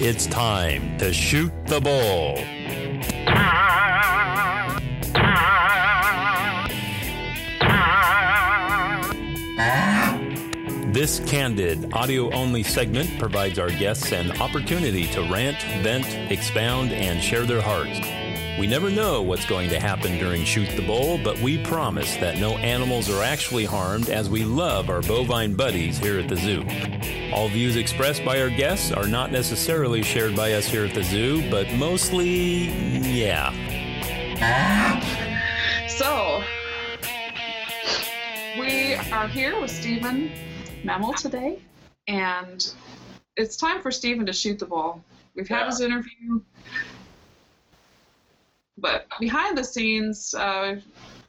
It's time to shoot the bull. This candid, audio only segment provides our guests an opportunity to rant, vent, expound, and share their hearts. We never know what's going to happen during Shoot the Bull, but we promise that no animals are actually harmed as we love our bovine buddies here at the zoo. All views expressed by our guests are not necessarily shared by us here at the zoo, but mostly, yeah. So, we are here with Steven Memel today, and it's time for Steven to shoot the ball. We've had Yeah. his interview, but behind the scenes, uh,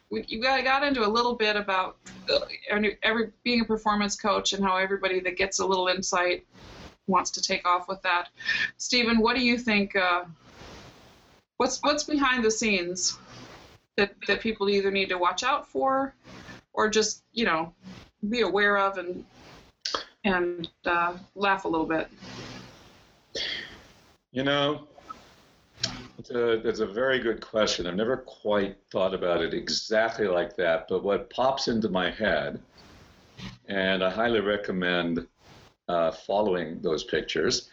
we, you got, got into a little bit about uh, every, every being a performance coach and how everybody that gets a little insight wants to take off with that. Steven, what do you think? Uh, what's what's behind the scenes that that people either need to watch out for, or just you know be aware of and and uh, laugh a little bit. You know, it's a, it's a very good question. I've never quite thought about it exactly like that, but what pops into my head, and I highly recommend uh, following those pictures,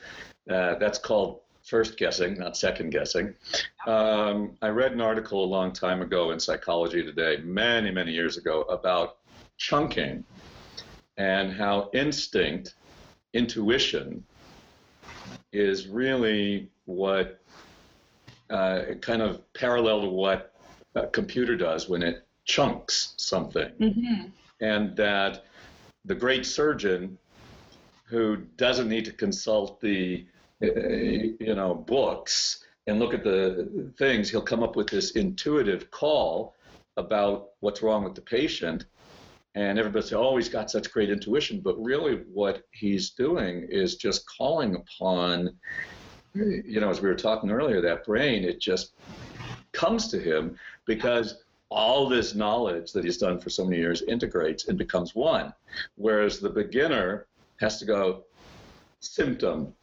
uh, that's called first guessing, not second guessing. Um, I read an article a long time ago in Psychology Today, many, many years ago, about chunking and how instinct, intuition, is really what uh, kind of parallel to what a computer does when it chunks something. Mm-hmm. And that the great surgeon who doesn't need to consult the uh, you know books and look at the things he'll come up with this intuitive call about what's wrong with the patient and everybody says, oh, he's got such great intuition. But really, what he's doing is just calling upon, you know, as we were talking earlier, that brain, it just comes to him because all this knowledge that he's done for so many years integrates and becomes one. Whereas the beginner has to go, symptom,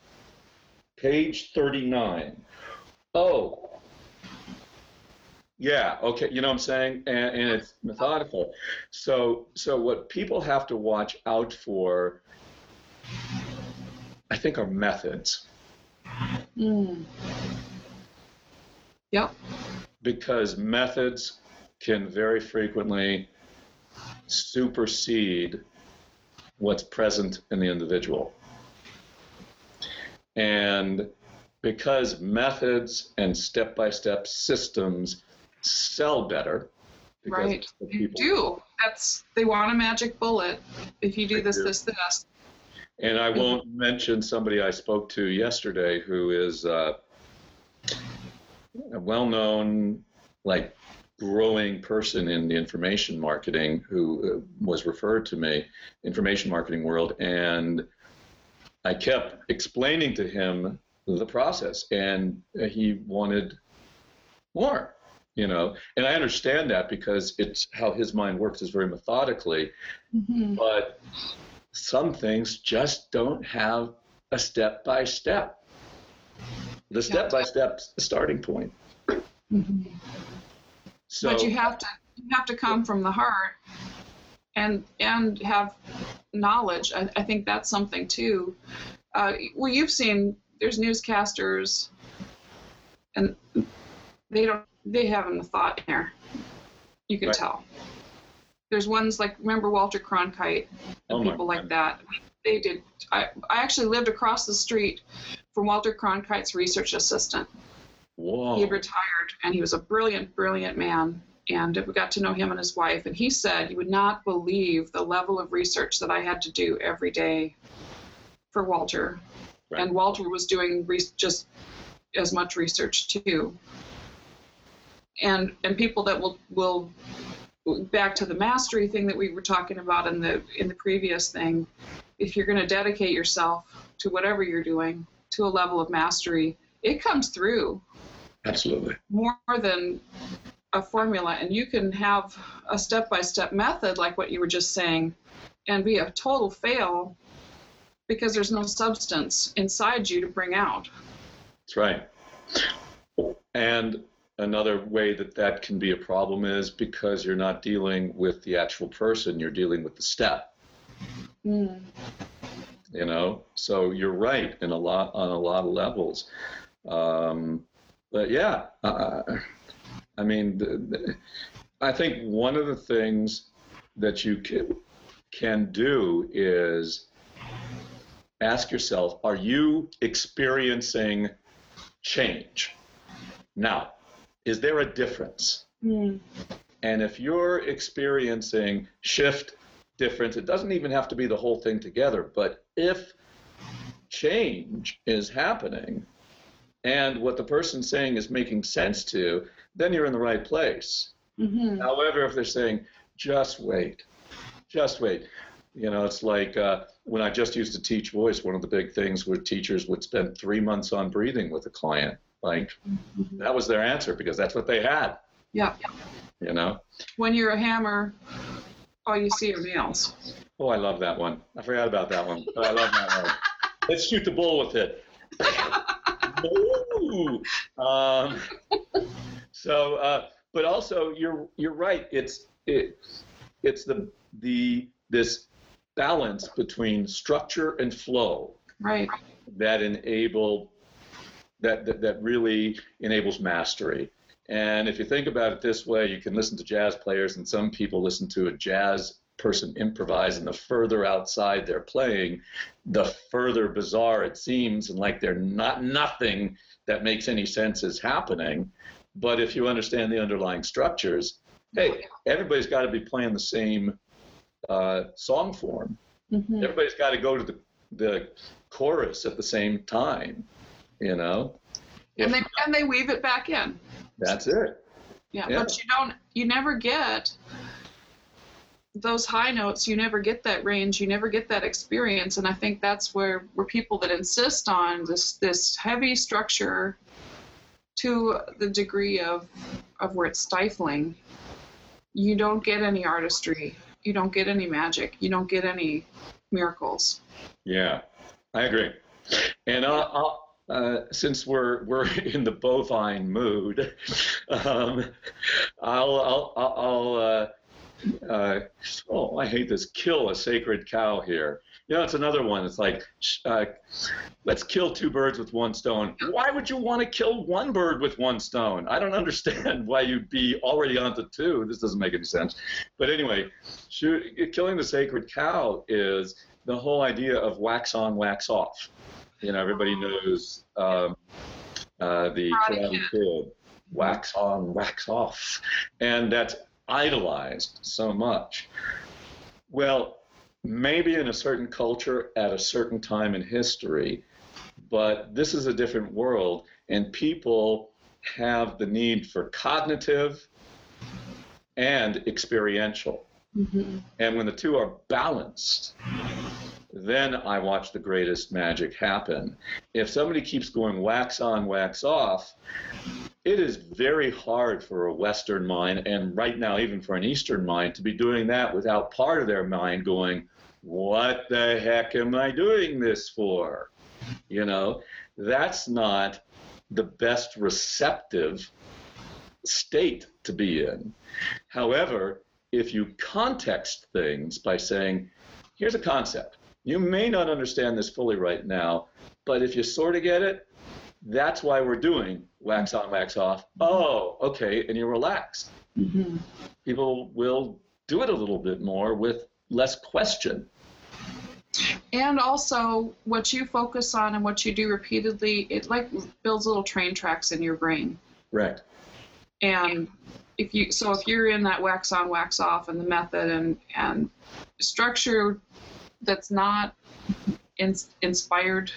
page 39. Oh, yeah, okay, you know what I'm saying? And, and it's methodical. So, so what people have to watch out for, I think, are methods. Mm. Yep. Because methods can very frequently supersede what's present in the individual. And because methods and step by step systems sell better. Right. You do. That's they want a magic bullet. If you do They this, do. this, this. And I won't mention somebody I spoke to yesterday who is uh, a well known, like, growing person in the information marketing who uh, was referred to me, information marketing world. And I kept explaining to him the process, and he wanted more. You know, and I understand that because it's how his mind works is very methodically, Mm-hmm. but some things just don't have a step by step. The step by step starting point. Mm-hmm. So but you have to you have to come from the heart and and have knowledge i, I think that's something too uh, well you've seen there's newscasters and they don't they haven't a thought in there you can Right. tell there's ones like remember walter cronkite and Oh people like that they did I, I actually lived across the street from walter cronkite's research assistant whoa. he had retired and he was a brilliant, brilliant man. And we got to know him and his wife. And he said, You would not believe the level of research that I had to do every day for Walter. Right. And Walter was doing re- just as much research too. And and people that will will back to the mastery thing that we were talking about in the in the previous thing. If you're going to dedicate yourself to whatever you're doing to a level of mastery, it comes through Absolutely. more than a formula and you can have a step-by-step method like what you were just saying and be a total fail because there's no substance inside you to bring out. That's right. And another way that that can be a problem is because you're not dealing with the actual person, you're dealing with the step. Mm. You know, so you're right in a lot on a lot of levels. Um, but yeah, uh, I mean, the, the, I think one of the things that you can, can do is ask yourself, are you experiencing change? Now, is there a difference? Mm. And if you're experiencing shift, difference, it doesn't even have to be the whole thing together, but if change is happening and what the person's saying is making sense to, then you're in the right place. Mm-hmm. However, if they're saying, just wait, just wait, you know, it's like uh, when I just used to teach voice, one of the big things where teachers would spend three months on breathing with a client. Like, Mm-hmm. that was their answer because that's what they had, Yeah. you know? When you're a hammer, all you see are nails. Oh, I love that one. I forgot about that one, but I love that one. Let's shoot the bull with it. Ooh. Um, so, uh, but also you're you're right. It's it, it's the the this balance between structure and flow Right. that enable that, that that really enables mastery. And if you think about it this way, you can listen to jazz players, and some people listen to a jazz person improvise, and the further outside they're playing, the further bizarre it seems, and like they're not nothing that makes any sense is happening. But if you understand the underlying structures, hey, everybody's got to be playing the same uh, song form. Mm-hmm. Everybody's got to go to the the chorus at the same time. You know, And they and they weave it back in. that's it. Yeah, Yeah. but you don't you never get those high notes, you never get that range, you never get that experience. And I think that's where where people that insist on this this heavy structure to the degree of of where it's stifling, you don't get any artistry. You don't get any magic. You don't get any miracles. Yeah, I agree. And I'll, I'll, uh, since we're we're in the bovine mood, um, I'll I'll I'll. Uh, uh, oh, I hate this. Kill a sacred cow here. You know, it's another one. It's like, uh, let's kill two birds with one stone. Why would you want to kill one bird with one stone? I don't understand why you'd be already onto two. This doesn't make any sense. But anyway, shoot, killing the sacred cow is the whole idea of wax on, wax off. You know, everybody knows um, uh, the Karate. Kid, wax on, wax off, and that's idolized so much. Well, maybe in a certain culture at a certain time in history, but this is a different world, and people have the need for cognitive and experiential. Mm-hmm. And when the two are balanced, then I watch the greatest magic happen. If somebody keeps going wax on, wax off, it is very hard for a Western mind, and right now, even for an Eastern mind, to be doing that without part of their mind going, What the heck am I doing this for? You know, that's not the best receptive state to be in. However, if you context things by saying, here's a concept. You may not understand this fully right now, but if you sort of get it, that's why we're doing wax on, wax off. Oh, okay, and you relax. Mm-hmm. People will do it a little bit more with less question. and also what you focus on and what you do repeatedly it like builds little train tracks in your brain Right. and if you so if you're in that wax on wax off and the method and and structure that's not in, inspired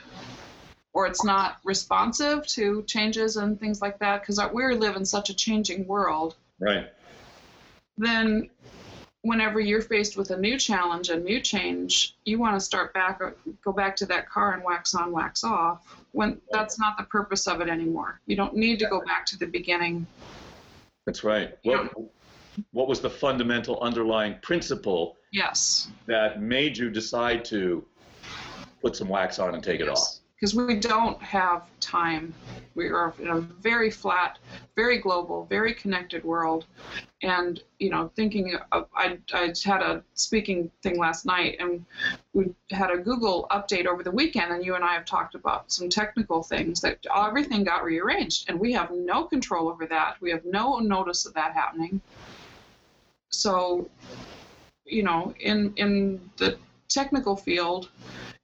or it's not responsive to changes and things like that because we live in such a changing world Right. then whenever you're faced with a new challenge and new change, you want to start back, uh, go back to that car and wax on, wax off. When that's not the purpose of it anymore. You don't need to go back to the beginning. That's right. What, what was the fundamental underlying principle Yes. that made you decide to put some wax on and take it off. Because we don't have time. We are in a very flat, very global, very connected world. And, you know, thinking of, I, I had a speaking thing last night and we had a Google update over the weekend, and you and I have talked about some technical things that everything got rearranged, and we have no control over that. We have no notice of that happening. So, you know, in in the technical field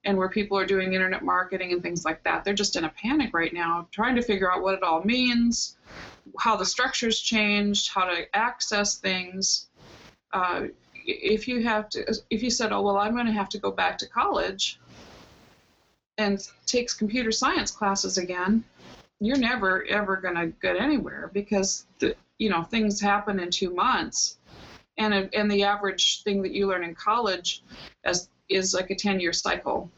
and where people are doing internet marketing and things like that, they're just in a panic right now, trying to figure out what it all means, how the structure's changed, how to access things. Uh, if you have to, if you said, "Oh well, I'm going to have to go back to college and takes computer science classes again," you're never ever going to get anywhere because the, you know things happen in two months and a, and the average thing that you learn in college as is like a 10 year cycle.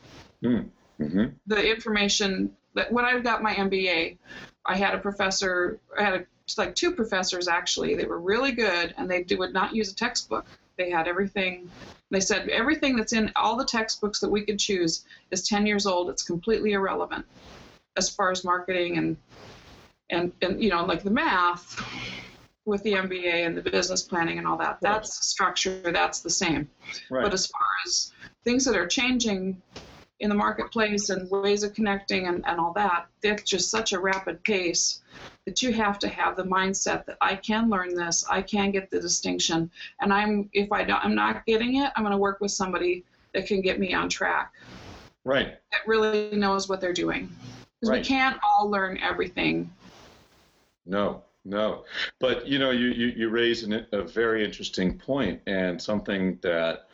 Mm. hmm The information that when I got my MBA, I had a professor, I had a, like two professors actually. They were really good and they would not use a textbook. They had everything. They said everything that's in all the textbooks that we could choose is 10 years old. It's completely irrelevant as far as marketing and and and you know like the math with the MBA and the business planning and all that. That's structure. That's the same. Right. But as far as things that are changing in the marketplace and ways of connecting and, and all that, that's just such a rapid pace that you have to have the mindset that I can learn this, I can get the distinction, and I'm if I don't, I'm not getting it, I'm going to work with somebody that can get me on track right. that really knows what they're doing. Because Right. we can't all learn everything. No, no. But you know, you you, you raise an, a very interesting point and something that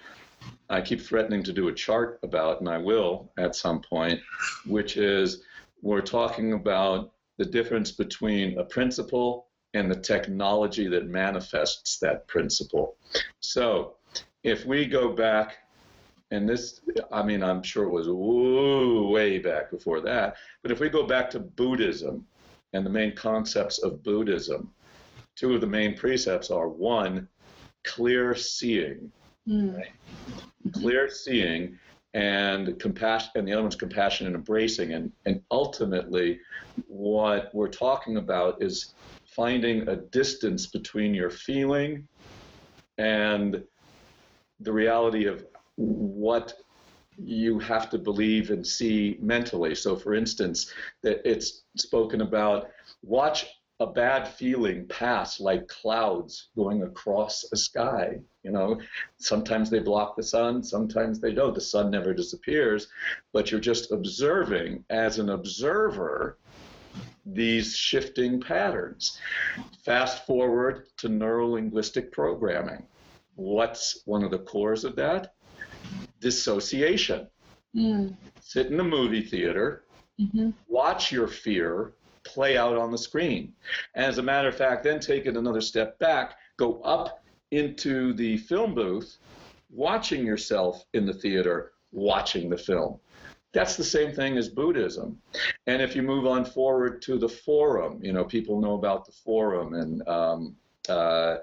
I keep threatening to do a chart about, and I will at some point, which is we're talking about the difference between a principle and the technology that manifests that principle. So if we go back, and this, I mean, I'm sure it was way back before that, but if we go back to Buddhism, and the main concepts of Buddhism. Two of the main precepts are one, clear seeing, hmm. clear seeing, and compassion, and the other one's compassion and embracing. And, and ultimately, what we're talking about is finding a distance between your feeling and the reality of what you have to believe and see mentally. So, for instance, that it's spoken about watch a bad feeling pass like clouds going across a sky. You know, sometimes they block the sun, sometimes they don't. The sun never disappears, but you're just observing as an observer these shifting patterns. Fast forward to neuro linguistic programming. What's one of the cores of that? Dissociation. Mm. Sit in a movie theater, hmm watch your fear play out on the screen. And as a matter of fact, then take it another step back, go up into the film booth, watching yourself in the theater, watching the film. That's the same thing as Buddhism. And if you move on forward to the forum, you know, people know about the forum and um, uh,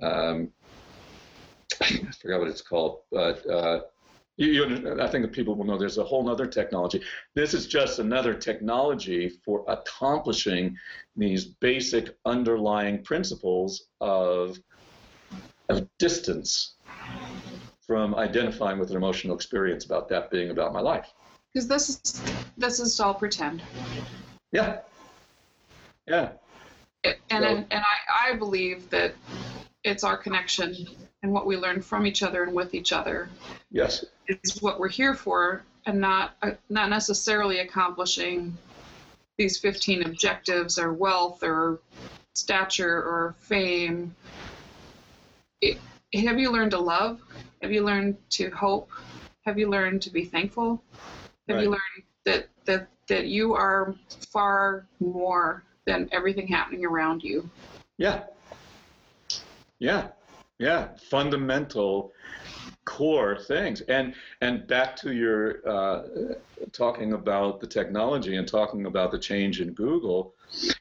um, I forgot what it's called, but uh, you, you, I think that people will know there's a whole other technology. This is just another technology for accomplishing these basic underlying principles of, of distance from identifying with an emotional experience about that being about my life. Because this is this is all pretend. Yeah. Yeah. It- and So- and, and I, I believe that it's our connection and what we learn from each other and with each other. Yes. is what we're here for and not uh, not necessarily accomplishing these 15 objectives or wealth or stature or fame. It, have you learned to love? Have you learned to hope? Have you learned to be thankful? Have you learned that that that you are far more than everything happening around you? Yeah. Yeah. Yeah. Fundamental core things. And and back to your uh, talking about the technology and talking about the change in Google,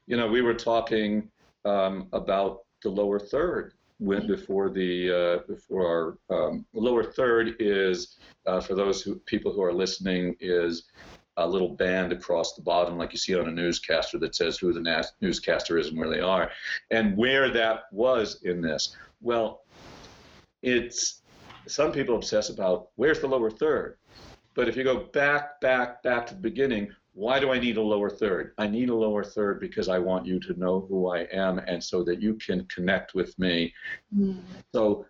you know, we were talking um, about the lower third went before the uh, before our um, lower third is uh, for those who people who are listening is a little band across the bottom, like you see on a newscaster, that says who the nas- newscaster is and where they are, and where that was in this. Well, it's some people obsess about where's the lower third, but if you go back, back, back to the beginning, why do I need a lower third? I need a lower third because I want you to know who I am and so that you can connect with me. Mm. So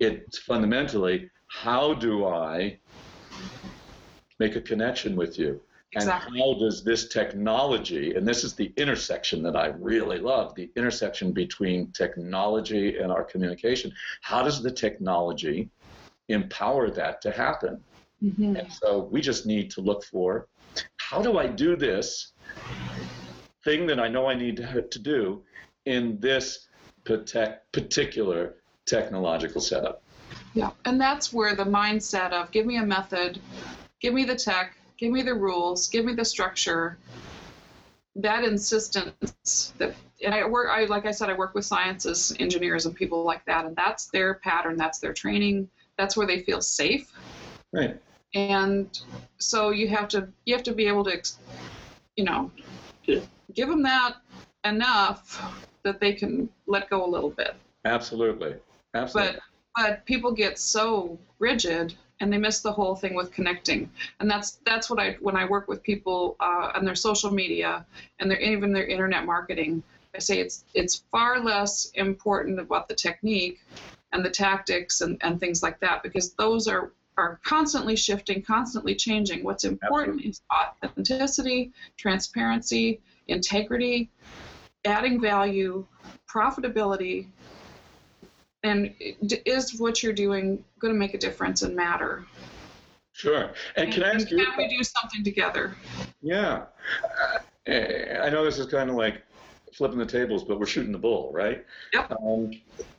it's fundamentally how do I make a connection with you? Exactly. And how does this technology, and this is the intersection that I really love, the intersection between technology and our communication, how does the technology empower that to happen? Mm-hmm. And so we just need to look for how do I do this thing that I know I need to, to do in this particular technological setup? Yeah, and that's where the mindset of give me a method, give me the tech, give me the rules, give me the structure, that insistence that and I work I like I said I work with sciences engineers and people like that and that's their pattern. That's their training. That's where they feel safe. Right. And so you have to you have to be able to you know give them that enough that they can let go a little bit. Absolutely. Absolutely. But but people get so rigid and they miss the whole thing with connecting and that's that's what i when i work with people uh, on their social media and their even their internet marketing i say it's it's far less important about the technique and the tactics and, and things like that because those are are constantly shifting, constantly changing. What's important Absolutely. is authenticity, transparency, integrity, adding value, profitability, and is what you're doing going to make a difference and matter? Sure. And, and can I ask can you? Can we do something together? Yeah. Uh, I know this is kind of like flipping the tables, but we're shooting the bull, right? Yep. Um,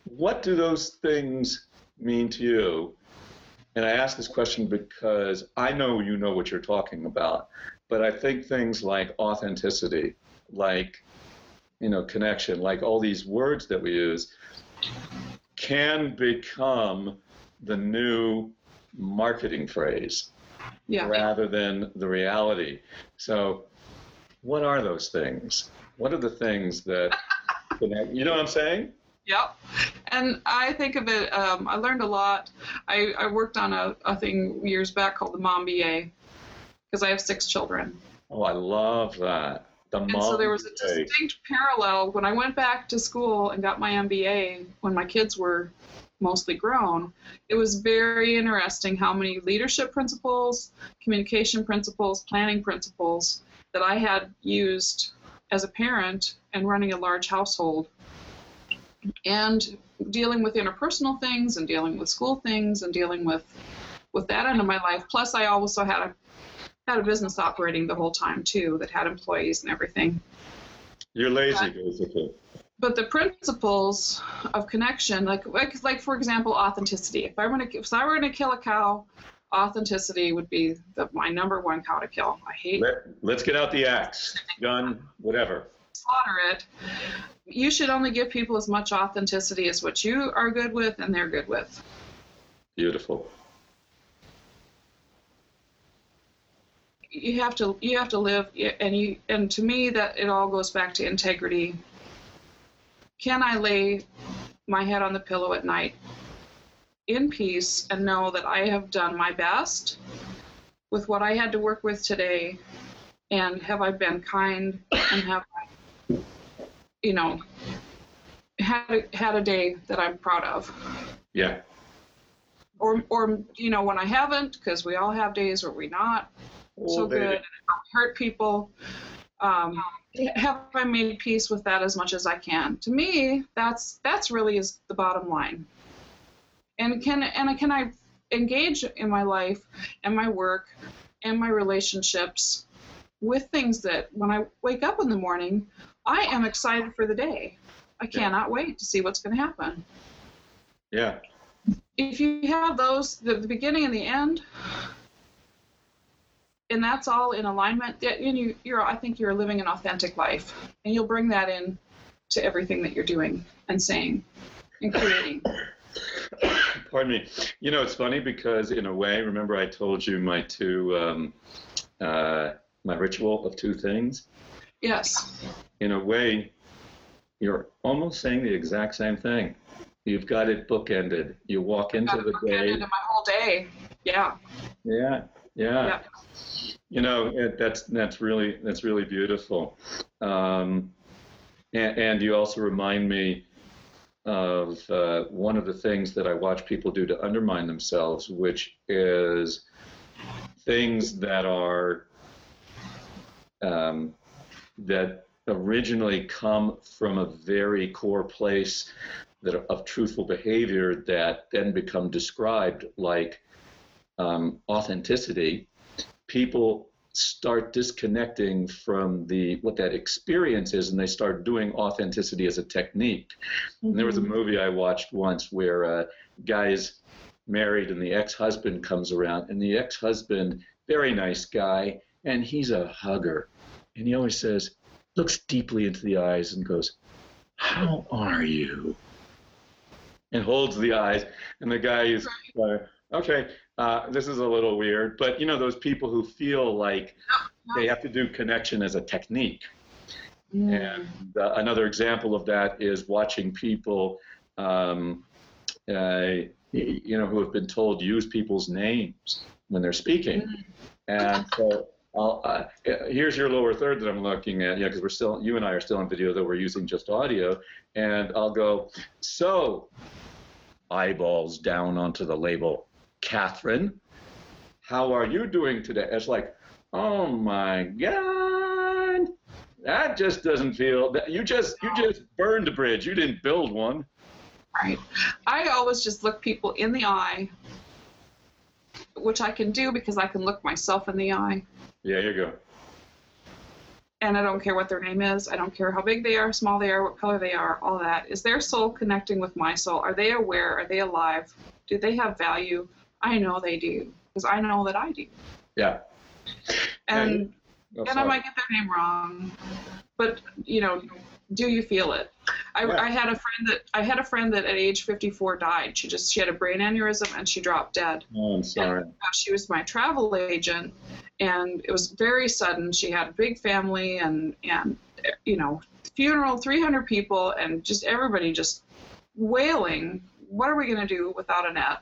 what do those things mean to you and I ask this question because I know you know what you're talking about, but I think things like authenticity, like you know, connection, like all these words that we use, can become the new marketing phrase yeah. rather than the reality. So, what are those things? What are the things that connect? You know what I'm saying? Yep. And I think of it, um, I learned a lot. I, I worked on a, a thing years back called the Mom BA because I have six children. Oh, I love that. The and so there was a distinct parallel when I went back to school and got my MBA when my kids were mostly grown. It was very interesting how many leadership principles, communication principles, planning principles that I had used as a parent and running a large household and dealing with interpersonal things and dealing with school things and dealing with with that end of my life. Plus, I also had a had a business operating the whole time too that had employees and everything. You're lazy, basically. But the principles of connection, like like like for example, authenticity. If I were to if I were to kill a cow, authenticity would be the, my number one cow to kill. I hate. Let, let's get out the axe, gun, whatever. Slaughter it you should only give people as much authenticity as what you are good with and they're good with. Beautiful. You have to you have to live and you and to me that it all goes back to integrity. Can I lay my head on the pillow at night in peace and know that I have done my best with what I had to work with today and have I been kind and have you know, had a, had a day that I'm proud of. Yeah. Or, or you know, when I haven't, because we all have days where we're not oh, so baby. good and hurt people. Um, have I made peace with that as much as I can? To me, that's that's really is the bottom line. And can and can I engage in my life and my work and my relationships with things that when I wake up in the morning, I am excited for the day. I cannot yeah. wait to see what's going to happen. Yeah. If you have those, the, the beginning and the end, and that's all in alignment, and you, you're, I think you're living an authentic life, and you'll bring that in to everything that you're doing and saying. in creating. Pardon me. You know, it's funny because in a way, remember I told you my two, um, uh, my ritual of two things. Yes. In a way, you're almost saying the exact same thing. You've got it bookended. You walk into Got the day. in my whole day. Yeah. Yeah, yeah. Yeah. You know, it, that's that's really that's really beautiful. Um, and, and you also remind me of uh, one of the things that I watch people do to undermine themselves, which is things that are um, that originally come from a very core place that of truthful behavior that then become described like um, authenticity, people start disconnecting from the what that experience is, and they start doing authenticity as a technique. And there was a Mhm. movie I watched once where uh, guys married and the ex-husband comes around, and the ex-husband, very nice guy, and he's a hugger, and he always says, looks deeply into the eyes and goes, "How are you?" and holds the eyes, and the guy is like, okay, uh, this is a little weird, but you know those people who feel like they have to do connection as a technique. Mm. And uh, another example of that is watching people, um, uh, you know, who have been told use people's names when they're speaking. And so, I'll, uh, here's your lower third that I'm looking at, yeah, because we're still, you and I are still on video, though we're using just audio. And I'll go, so eyeballs down onto the label, Catherine. How are you doing today? It's like, oh my God, that just doesn't feel. That you just you just burned a bridge. You didn't build one. Right. I always just look people in the eye, which I can do because I can look myself in the eye. Yeah, here you go. And I don't care what their name is. I don't care how big they are, small they are, what color they are, all that. Is their soul connecting with my soul? Are they aware? Are they alive? Do they have value? I know they do because I know that I do. Yeah. And Oh, and I might get their name wrong, but you know, do you feel it? I, Yeah. I had a friend that I had a friend that at age 54 died. She just she had a brain aneurysm and she dropped dead. Oh, I'm sorry. She was my travel agent, and it was very sudden. She had a big family and and you know funeral, 300 people, and just everybody just wailing. What are we going to do without Annette?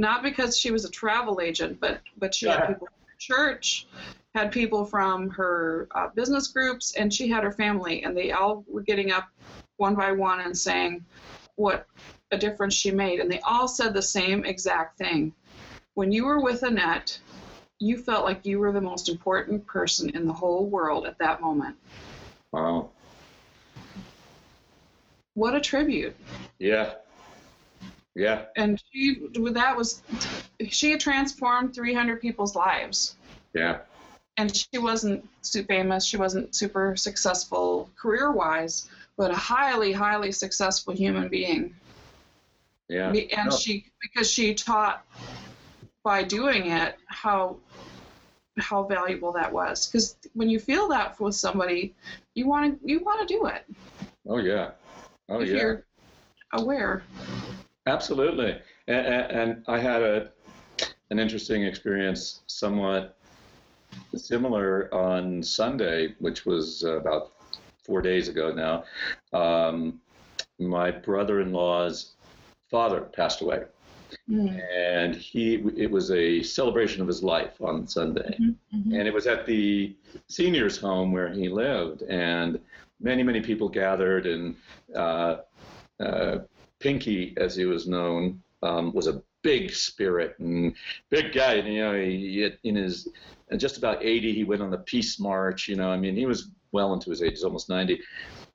Not because she was a travel agent, but but she had people from her church, had people from her uh, business groups, and she had her family, and they all were getting up one by one and saying what a difference she made, and they all said the same exact thing. When you were with Annette, you felt like you were the most important person in the whole world at that moment. Wow. What a tribute! Yeah. Yeah. And she, that was, she had transformed 300 people's lives. Yeah. and she wasn't super famous she wasn't super successful career wise but a highly highly successful human being Yeah. And No. she because she taught by doing it how how valuable that was because when you feel that with somebody you want to you want to do it Oh yeah. Oh if yeah. you're aware Absolutely. And, and, I had a an interesting experience, somewhat similar on Sunday, which was uh, about four days ago now. Um, my brother-in-law's father passed away, Mm. and he it was a celebration of his life on Sunday. Mhm. and it was at the seniors home where he lived and many many people gathered and uh, uh, pinky as he was known um, was a big spirit and big guy and, you know he, in his just about 80 he went on the peace march you know i mean he was well into his age he's almost 90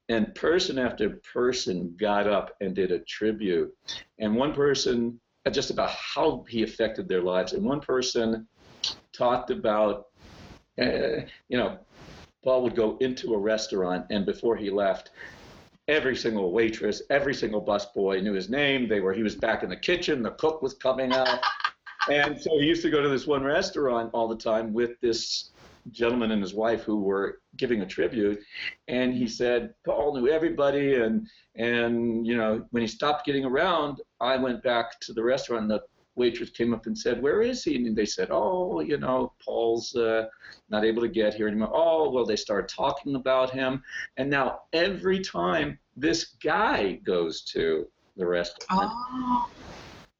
and person after person got up and did a tribute. And one person uh, just about how he affected their lives. And one person talked about uh, you know, Paul would go into a restaurant, and before he left, every single waitress, every single busboy knew his name. They were he was back in the kitchen. The cook was coming out, and so he used to go to this one restaurant all the time with this gentleman and his wife who were giving a tribute, and he said Paul knew everybody, and and you know when he stopped getting around, I went back to the restaurant. And the waitress came up and said, "Where is he?" And they said, "Oh, you know, Paul's uh, not able to get here anymore." Oh, well, they started talking about him, and now every time this guy goes to the restaurant, Oh.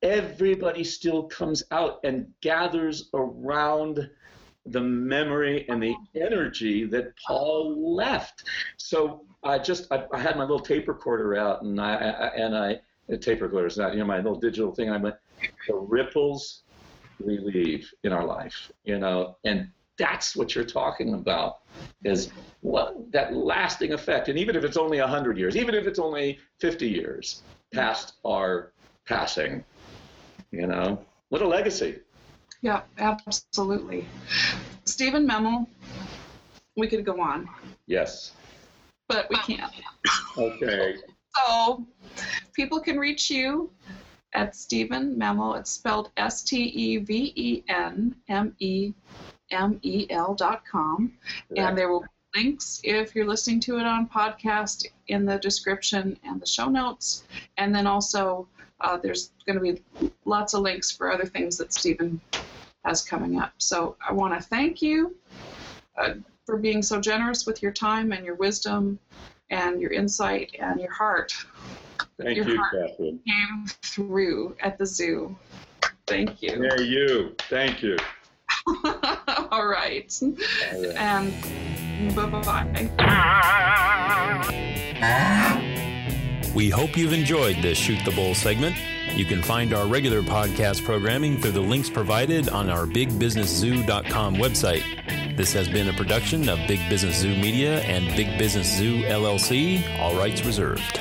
everybody still comes out and gathers around the memory and the energy that Paul left. So I just I, I had my little tape recorder out and I, I and I the tape recorder is not you know my little digital thing. I went the ripples we leave in our life, you know, and that's what you're talking about is what that lasting effect. And even if it's only 100 years, even if it's only 50 years past our passing, you know, what a legacy. Yeah, absolutely. Steven Memel, we could go on, Yes. but we can't. Okay. So people can reach you at Steven Memel. It's spelled S T E V E N M E M E L dot com. And there will be links if you're listening to it on podcast in the description and the show notes. And then also uh, there's going to be lots of links for other things that Steven has coming up. So I want to thank you uh, for being so generous with your time and your wisdom and your insight and your heart Thank your you, heart. Catherine. came through at the zoo. Thank you. Yeah, you. Thank you. All right. All right. Um, and bye bye. We hope you've enjoyed this Shoot the Bull segment. You can find our regular podcast programming through the links provided on our BigBusinessZoo.com website. This has been a production of Big Business Zoo Media and Big Business Zoo LLC, all rights reserved.